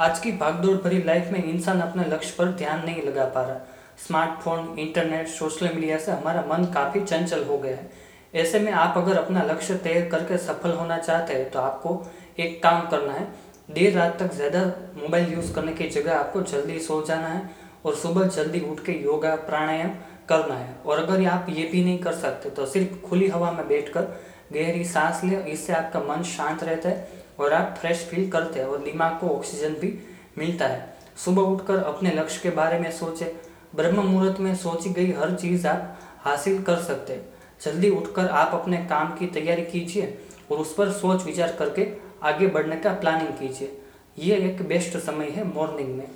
आज की भागदौड़ भरी लाइफ में इंसान अपने लक्ष्य पर ध्यान नहीं लगा पा रहा। स्मार्टफ़ोन, इंटरनेट, सोशल मीडिया से हमारा मन काफ़ी चंचल हो गया है। ऐसे में आप अगर अपना लक्ष्य तय करके सफल होना चाहते हैं तो आपको एक काम करना है। देर रात तक ज़्यादा मोबाइल यूज़ करने की जगह आपको जल्दी सो जाना है और सुबह जल्दी उठ के योगा, प्राणायाम करना है। और अगर आप ये भी नहीं कर सकते तो सिर्फ़ खुली हवा में बैठकर गहरी सांस ले, इससे आपका मन शांत रहता है और आप फ्रेश फील करते हैं और दिमाग को ऑक्सीजन भी मिलता है। सुबह उठकर अपने लक्ष्य के बारे में सोचे। ब्रह्म मुहूर्त में सोची गई हर चीज़ आप हासिल कर सकते हैं। जल्दी उठकर आप अपने काम की तैयारी कीजिए और उस पर सोच विचार करके आगे बढ़ने का प्लानिंग कीजिए। ये एक बेस्ट समय है मॉर्निंग में।